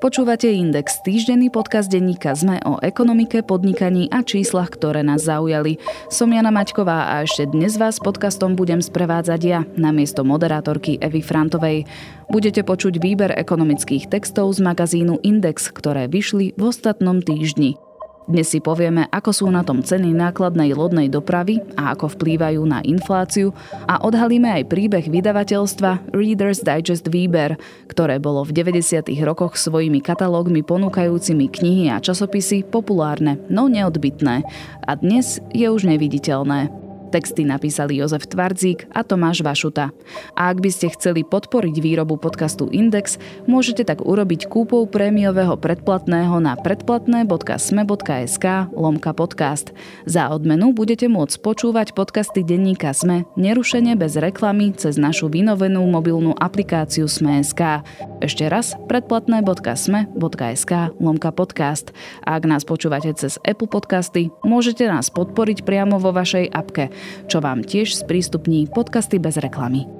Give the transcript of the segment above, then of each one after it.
Počúvate Index, týždenný podcast denníka ZME o ekonomike, podnikaní a číslach, ktoré nás zaujali. Som Jana Maťková a ešte dnes vás podcastom budem sprevádzať ja, namiesto moderátorky Evy Frantovej. Budete počuť výber ekonomických textov z magazínu Index, ktoré vyšli v ostatnom týždni. Dnes si povieme, ako sú na tom ceny nákladnej lodnej dopravy a ako vplývajú na infláciu a odhalíme aj príbeh vydavateľstva Reader's Digest Výber, ktoré bolo v 90. rokoch svojimi katalógmi ponúkajúcimi knihy a časopisy populárne, no neodbitné a dnes je už neviditeľné. Texty napísali Jozef Tvardzík a Tomáš Vašuta. A ak by ste chceli podporiť výrobu podcastu Index, môžete tak urobiť kúpou prémiového predplatného na predplatné.sme.sk lomka podcast. Za odmenu budete môcť počúvať podcasty denníka Sme nerušene bez reklamy cez našu vynovenú mobilnú aplikáciu Sme.sk. Ešte raz predplatné.sme.sk lomka podcast. A ak nás počúvate cez Apple Podcasty, môžete nás podporiť priamo vo vašej apke čo vám tiež sprístupní podcasty bez reklamy.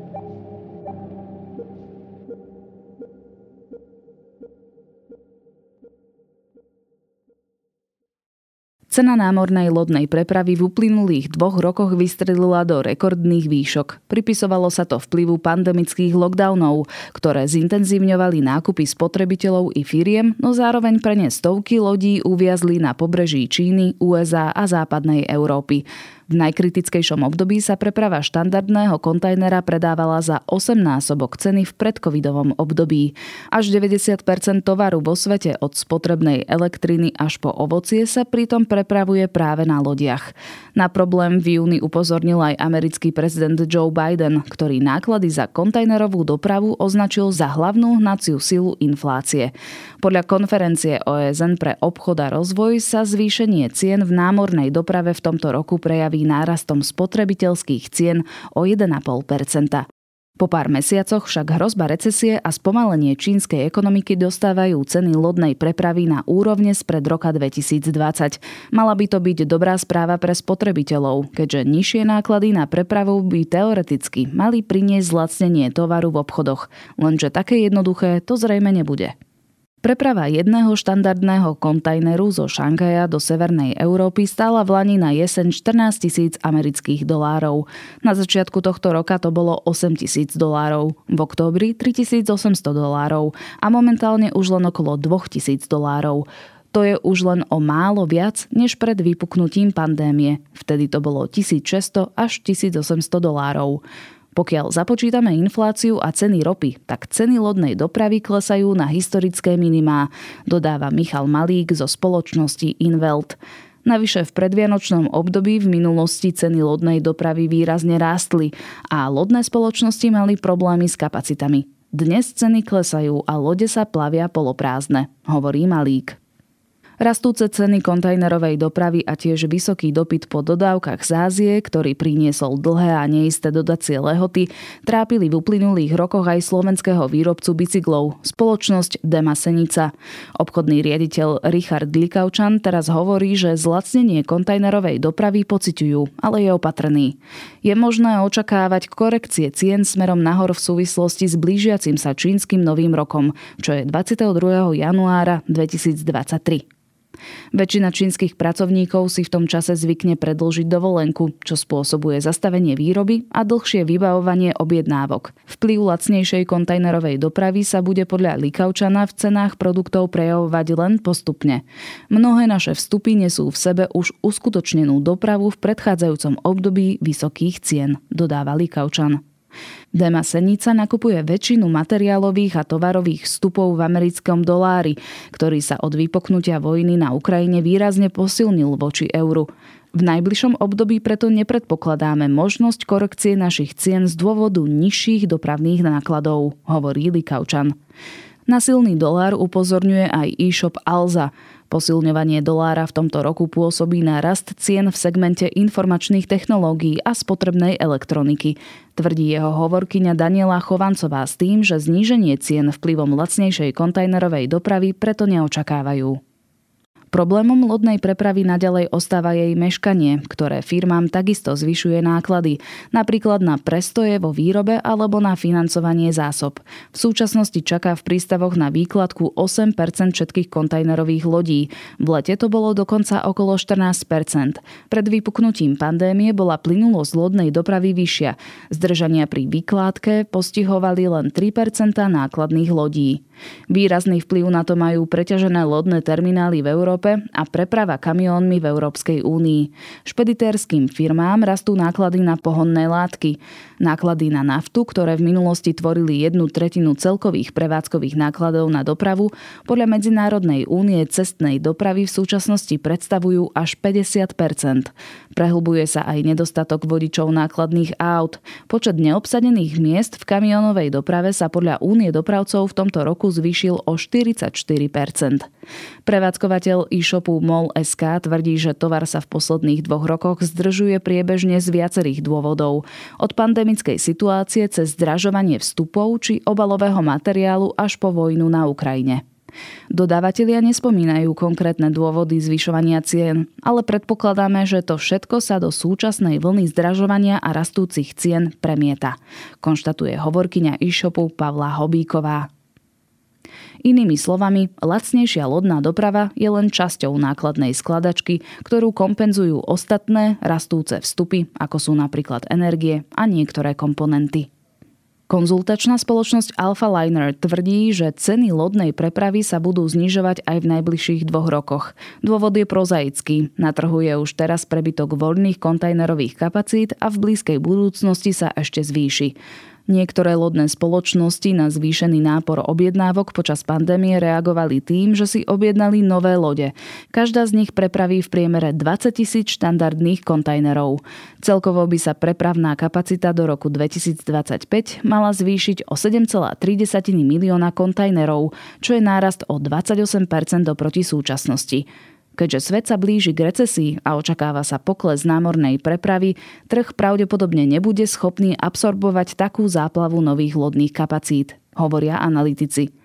Cena námornej lodnej prepravy v uplynulých dvoch rokoch vystrelila do rekordných výšok. Pripisovalo sa to vplyvu pandemických lockdownov, ktoré zintenzívňovali nákupy spotrebiteľov i firiem, no zároveň pre ne stovky lodí uviazli na pobreží Číny, USA a západnej Európy. V najkritickejšom období sa preprava štandardného kontajnera predávala za 8 násobok ceny v predcovidovom období. Až 90% tovaru vo svete od spotrebnej elektriny až po ovocie sa pritom prepravuje práve na lodiach. Na problém v júni upozornil aj americký prezident Joe Biden, ktorý náklady za kontajnerovú dopravu označil za hlavnú hnaciu silu inflácie. Podľa konferencie OSN pre obchod a rozvoj sa zvýšenie cien v námornej doprave v tomto roku prejaví nárastom spotrebiteľských cien o 1,5% po pár mesiacoch však hrozba recesie a spomalenie čínskej ekonomiky dostávajú ceny lodnej prepravy na úrovne spred roka 2020. Mala by to byť dobrá správa pre spotrebiteľov, keďže nižšie náklady na prepravu by teoreticky mali priniesť zlacnenie tovaru v obchodoch, lenže také jednoduché to zrejme nebude. Preprava jedného štandardného kontajneru zo Šangaja do Severnej Európy stála v Lani na jeseň 14 tisíc amerických dolárov. Na začiatku tohto roka to bolo 8 tisíc dolárov, v októbri 3800 dolárov a momentálne už len okolo 2000 dolárov. To je už len o málo viac než pred vypuknutím pandémie. Vtedy to bolo 1600 až 1800 dolárov. Pokiaľ započítame infláciu a ceny ropy, tak ceny lodnej dopravy klesajú na historické minimá, dodáva Michal Malík zo spoločnosti Invelt. Navyše v predvianočnom období v minulosti ceny lodnej dopravy výrazne rástli a lodné spoločnosti mali problémy s kapacitami. Dnes ceny klesajú a lode sa plavia poloprázdne, hovorí Malík. Rastúce ceny kontajnerovej dopravy a tiež vysoký dopyt po dodávkach z Ázie, ktorý priniesol dlhé a neisté dodacie lehoty, trápili v uplynulých rokoch aj slovenského výrobcu bicyklov, spoločnosť Dema Senica. Obchodný riaditeľ Richard Likaučan teraz hovorí, že zlacnenie kontajnerovej dopravy pociťujú, ale je opatrný. Je možné očakávať korekcie cien smerom nahor v súvislosti s blížiacim sa čínskym novým rokom, čo je 22. januára 2023. Väčšina čínskych pracovníkov si v tom čase zvykne predlžiť dovolenku, čo spôsobuje zastavenie výroby a dlhšie vybavovanie objednávok. Vplyv lacnejšej kontajnerovej dopravy sa bude podľa Likaučana v cenách produktov prejavovať len postupne. Mnohé naše vstupy nesú v sebe už uskutočnenú dopravu v predchádzajúcom období vysokých cien, dodáva Likaučan. Dema Senica nakupuje väčšinu materiálových a tovarových vstupov v americkom dolári, ktorý sa od vypoknutia vojny na Ukrajine výrazne posilnil voči euru. V najbližšom období preto nepredpokladáme možnosť korekcie našich cien z dôvodu nižších dopravných nákladov, hovorí Likaučan. Na silný dolár upozorňuje aj e-shop Alza. Posilňovanie dolára v tomto roku pôsobí na rast cien v segmente informačných technológií a spotrebnej elektroniky. Tvrdí jeho hovorkyňa Daniela Chovancová s tým, že zníženie cien vplyvom lacnejšej kontajnerovej dopravy preto neočakávajú. Problémom lodnej prepravy naďalej ostáva jej meškanie, ktoré firmám takisto zvyšuje náklady, napríklad na prestoje vo výrobe alebo na financovanie zásob. V súčasnosti čaká v prístavoch na výkladku 8% všetkých kontajnerových lodí. V lete to bolo dokonca okolo 14% Pred vypuknutím pandémie bola plynulosť lodnej dopravy vyššia. Zdržania pri výkladke postihovali len 3% nákladných lodí. Výrazný vplyv na to majú preťažené lodné terminály v Európe a preprava kamiónmi v Európskej únii. Špeditérským firmám rastú náklady na pohonné látky. Náklady na naftu, ktoré v minulosti tvorili jednu tretinu celkových prevádzkových nákladov na dopravu, podľa Medzinárodnej únie cestnej dopravy v súčasnosti predstavujú až 50% Prehlbuje sa aj nedostatok vodičov nákladných aut. Počet neobsadených miest v kamionovej doprave sa podľa únie dopravcov v tomto roku zvýšil o 44% Prevádzkovateľ e-shopu MOL.sk tvrdí, že tovar sa v posledných dvoch rokoch zdržuje priebežne z viacerých dôvodov. Od pandemickej situácie cez zdražovanie vstupov či obalového materiálu až po vojnu na Ukrajine. Dodávateľia nespomínajú konkrétne dôvody zvyšovania cien, ale predpokladáme, že to všetko sa do súčasnej vlny zdražovania a rastúcich cien premieta, konštatuje hovorkyňa e-shopu Pavla Hobíková. Inými slovami, lacnejšia lodná doprava je len časťou nákladnej skladačky, ktorú kompenzujú ostatné rastúce vstupy, ako sú napríklad energie a niektoré komponenty. Konzultačná spoločnosť Alpha Liner tvrdí, že ceny lodnej prepravy sa budú znižovať aj v najbližších dvoch rokoch. Dôvod je prozaický. Na trhu je už teraz prebytok voľných kontajnerových kapacít a v blízkej budúcnosti sa ešte zvýši. Niektoré lodné spoločnosti na zvýšený nápor objednávok počas pandémie reagovali tým, že si objednali nové lode. Každá z nich prepraví v priemere 20 tisíc štandardných kontajnerov. Celkovo by sa prepravná kapacita do roku 2025 mala zvýšiť o 7,3 milióna kontajnerov, čo je nárast o 28% oproti súčasnosti. Keďže svet sa blíži k recesii a očakáva sa pokles námornej prepravy, trh pravdepodobne nebude schopný absorbovať takú záplavu nových lodných kapacít, hovoria analytici.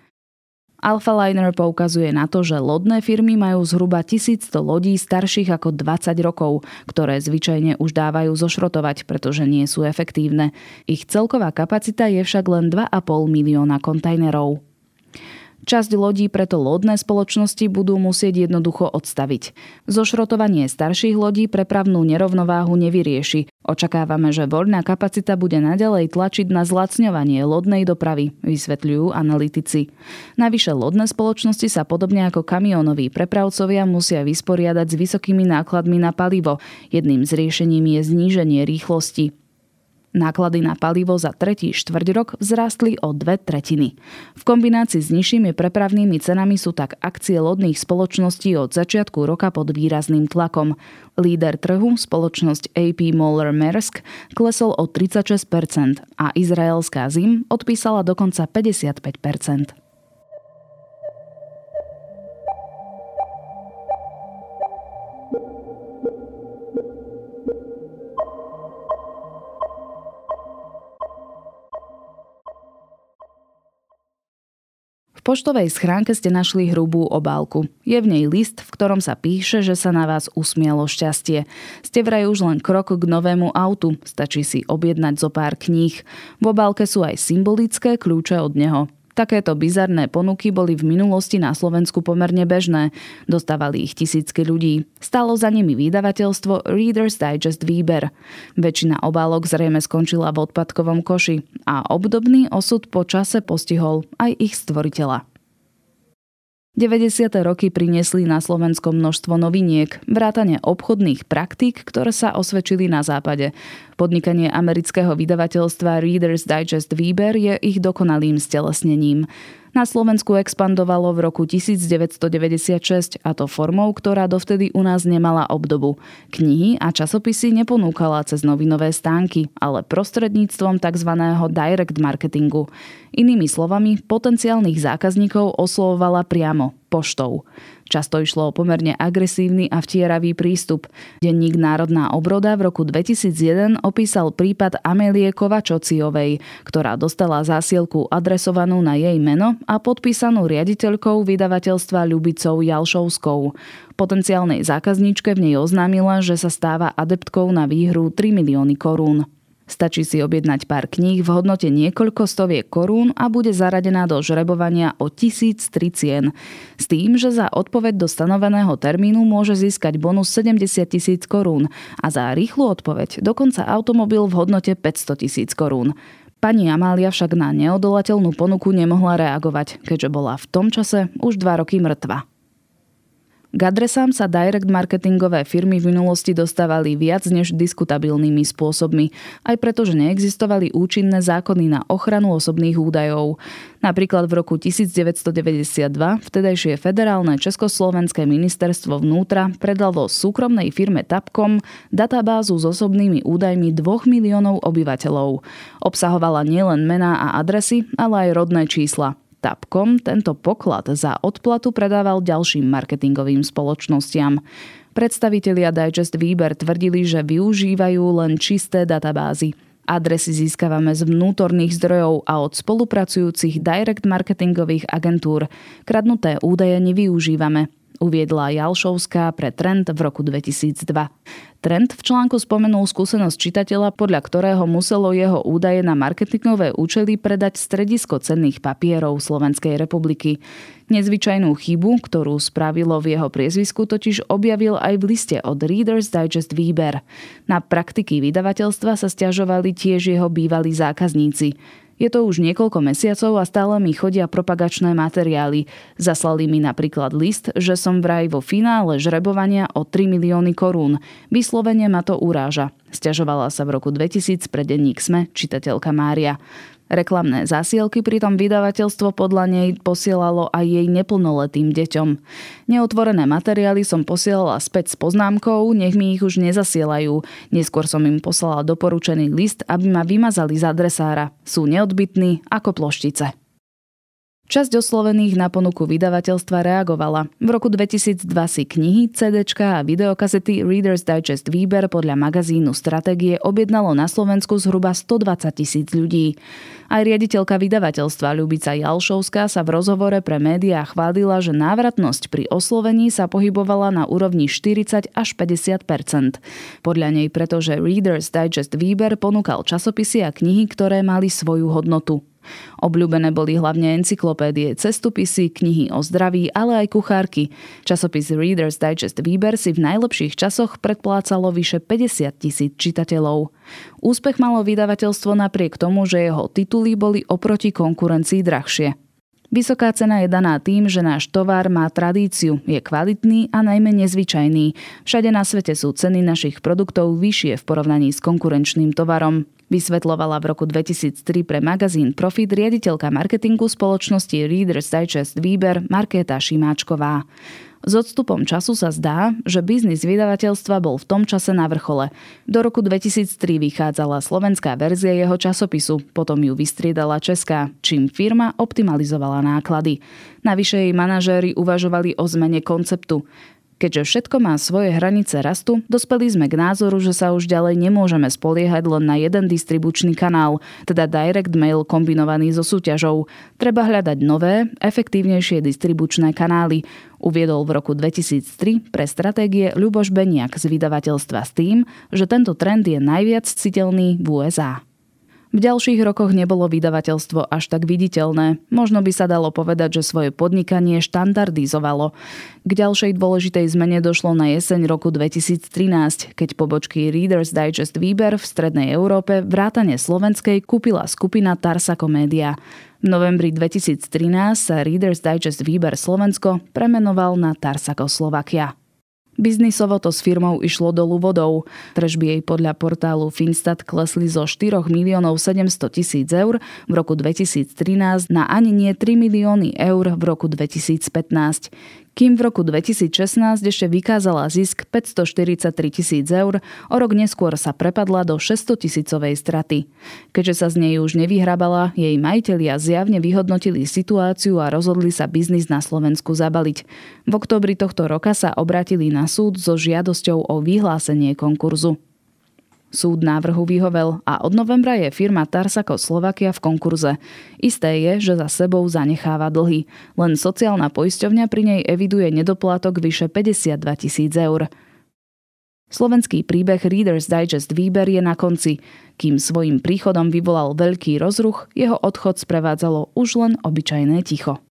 Alpha Liner poukazuje na to, že lodné firmy majú zhruba 1100 lodí starších ako 20 rokov, ktoré zvyčajne už dávajú zošrotovať, pretože nie sú efektívne. Ich celková kapacita je však len 2,5 milióna kontajnerov. Časť lodí preto lodné spoločnosti budú musieť jednoducho odstaviť. Zošrotovanie starších lodí prepravnú nerovnováhu nevyrieši. Očakávame, že voľná kapacita bude naďalej tlačiť na zlacňovanie lodnej dopravy, vysvetľujú analytici. Navyše lodné spoločnosti sa podobne ako kamionoví prepravcovia musia vysporiadať s vysokými nákladmi na palivo. Jedným z riešením je zníženie rýchlosti. Náklady na palivo za tretí štvrť rok vzrástli o dve tretiny. V kombinácii s nižšími prepravnými cenami sú tak akcie lodných spoločností od začiatku roka pod výrazným tlakom. Líder trhu, spoločnosť AP Moller Maersk, klesol o 36% a izraelská ZIM odpísala dokonca 55%. Poštovej schránke ste našli hrubú obálku. Je v nej list, v ktorom sa píše, že sa na vás usmielo šťastie. Ste vraj už len krok k novému autu, stačí si objednať zo pár kníh. V obálke sú aj symbolické kľúče od neho. Takéto bizarné ponuky boli v minulosti na Slovensku pomerne bežné. Dostávali ich tisícky ľudí. Stalo za nimi vydavateľstvo Reader's Digest Výber. Väčšina obálok zrejme skončila v odpadkovom koši a obdobný osud po čase postihol aj ich stvoriteľa. 90. roky priniesli na Slovensko množstvo noviniek, vrátane obchodných praktík, ktoré sa osvedčili na západe. Podnikanie amerického vydavateľstva Reader's Digest Výber je ich dokonalým stelesnením. Na Slovensku expandovalo v roku 1996 a to formou, ktorá dovtedy u nás nemala obdobu. Knihy a časopisy neponúkala cez novinové stánky, ale prostredníctvom tzv. direct marketingu. Inými slovami, potenciálnych zákazníkov oslovovala priamo, poštou. Často išlo o pomerne agresívny a vtieravý prístup. Denník Národná obroda v roku 2001 opísal prípad Amelie Kovačociovej, ktorá dostala zásielku adresovanú na jej meno a podpísanú riaditeľkou vydavateľstva Ľubicou Jalšovskou. Potenciálnej zákazníčke v nej oznámila, že sa stáva adeptkou na výhru 3 milióny korún. Stačí si objednať pár kníh v hodnote niekoľko stoviek korún a bude zaradená do žrebovania o 1003 cien. S tým, že za odpoveď do stanoveného termínu môže získať bonus 70 tisíc korún a za rýchlu odpoveď dokonca automobil v hodnote 500 tisíc korún. Pani Amália však na neodolateľnú ponuku nemohla reagovať, keďže bola v tom čase už dva roky mŕtva. K adresám sa direct marketingové firmy v minulosti dostávali viac než diskutabilnými spôsobmi, aj preto, že neexistovali účinné zákony na ochranu osobných údajov. Napríklad v roku 1992 vtedajšie federálne Československé ministerstvo vnútra predalo súkromnej firme Tapcom databázu s osobnými údajmi 2 miliónov obyvateľov. Obsahovala nielen mená a adresy, ale aj rodné čísla. Tapcom tento poklad za odplatu predával ďalším marketingovým spoločnostiam. Predstavitelia Digest Výber tvrdili, že využívajú len čisté databázy. Adresy získavame z vnútorných zdrojov a od spolupracujúcich direct marketingových agentúr. Kradnuté údaje nevyužívame uviedla Jalšovská pre Trend v roku 2002. Trend v článku spomenul skúsenosť čitateľa, podľa ktorého muselo jeho údaje na marketingové účely predať stredisko cenných papierov Slovenskej republiky. Nezvyčajnú chybu, ktorú spravilo v jeho priezvisku, totiž objavil aj v liste od Reader's Digest Výber. Na praktiky vydavateľstva sa stiažovali tiež jeho bývalí zákazníci. Je to už niekoľko mesiacov a stále mi chodia propagačné materiály. Zaslali mi napríklad list, že som vraj vo finále žrebovania o 3 milióny korún. Vyslovene ma to uráža. Sťažovala sa v roku 2000 pre denník SME čitateľka Mária. Reklamné zásielky pritom vydavateľstvo podľa nej posielalo aj jej neplnoletým deťom. Neotvorené materiály som posielala späť s poznámkou, nech mi ich už nezasielajú. Neskôr som im poslala doporučený list, aby ma vymazali z adresára. Sú neodbitní ako ploštice. Časť oslovených na ponuku vydavateľstva reagovala. V roku 2002 si knihy, CD a videokazety Reader's Digest Výber podľa magazínu Stratégie objednalo na Slovensku zhruba 120 tisíc ľudí. Aj riaditeľka vydavateľstva Ľubica Jalšovská sa v rozhovore pre médiá chválila, že návratnosť pri oslovení sa pohybovala na úrovni 40 až 50% Podľa nej pretože Reader's Digest Výber ponúkal časopisy a knihy, ktoré mali svoju hodnotu. Obľúbené boli hlavne encyklopédie, cestopisy, knihy o zdraví, ale aj kuchárky. Časopis Reader's Digest Výber si v najlepších časoch predplácalo vyše 50 tisíc čitateľov. Úspech malo vydavateľstvo napriek tomu, že jeho tituly boli oproti konkurencii drahšie. Vysoká cena je daná tým, že náš tovar má tradíciu, je kvalitný a najmä nezvyčajný. Všade na svete sú ceny našich produktov vyššie v porovnaní s konkurenčným tovarom. Vysvetlovala v roku 2003 pre magazín Profit riaditeľka marketingu spoločnosti Reader's Digest Výber Markéta Šimáčková. S odstupom času sa zdá, že biznis vydavateľstva bol v tom čase na vrchole. Do roku 2003 vychádzala slovenská verzia jeho časopisu, potom ju vystriedala česká, čím firma optimalizovala náklady. Navyše jej manažéri uvažovali o zmene konceptu. Keďže všetko má svoje hranice rastu, dospeli sme k názoru, že sa už ďalej nemôžeme spoliehať len na jeden distribučný kanál, teda direct mail kombinovaný so súťažou. Treba hľadať nové, efektívnejšie distribučné kanály, uviedol v roku 2003 pre stratégie Ľuboš Beniak z vydavateľstva s tým, že tento trend je najviac citeľný v USA. V ďalších rokoch nebolo vydavateľstvo až tak viditeľné. Možno by sa dalo povedať, že svoje podnikanie štandardizovalo. K ďalšej dôležitej zmene došlo na jeseň roku 2013, keď pobočky Reader's Digest Výber v Strednej Európe vrátane slovenskej kúpila skupina Tarsa Komédia. V novembri 2013 sa Reader's Digest Výber Slovensko premenoval na Tarsako Slovakia. Biznisovo to s firmou išlo dolu vodou. Tržby jej podľa portálu Finstat klesli zo 4 miliónov 700 tisíc eur v roku 2013 na ani nie 3 milióny eur v roku 2015. kým v roku 2016 ešte vykázala zisk 543 tisíc eur, o rok neskôr sa prepadla do 600 tisícovej straty. Keďže sa z nej už nevyhrabala, jej majitelia zjavne vyhodnotili situáciu a rozhodli sa biznis na Slovensku zabaliť. V oktobri tohto roka sa obratili na súd so žiadosťou o vyhlásenie konkurzu. Súd návrhu vyhovel a od novembra je firma Tarsako Slovakia v konkurze. Isté je, že za sebou zanecháva dlhy. Len sociálna poisťovňa pri nej eviduje nedoplatok vyše 52 tisíc eur. Slovenský príbeh Reader's Digest výber je na konci. Kým svojim príchodom vyvolal veľký rozruch, jeho odchod sprevádzalo už len obyčajné ticho.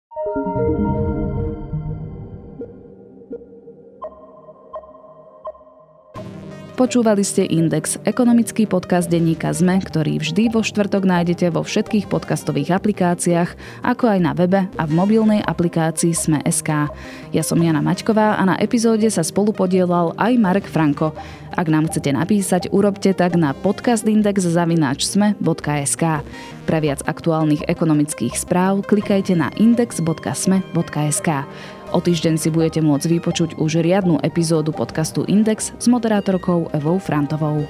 Počúvali ste Index, ekonomický podcast denníka ZME, ktorý vždy vo štvrtok nájdete vo všetkých podcastových aplikáciách, ako aj na webe a v mobilnej aplikácii Sme.sk. Ja som Jana Maťková a na epizóde sa spolupodielal aj Marek Franko. Ak nám chcete napísať, urobte tak na podcastindex.sme.sk. Pre viac aktuálnych ekonomických správ klikajte na index.sme.sk. O týždeň si budete môcť vypočuť už riadnu epizódu podcastu Index s moderátorkou Evou Frantovou.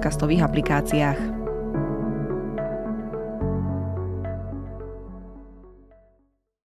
podcastových aplikáciách.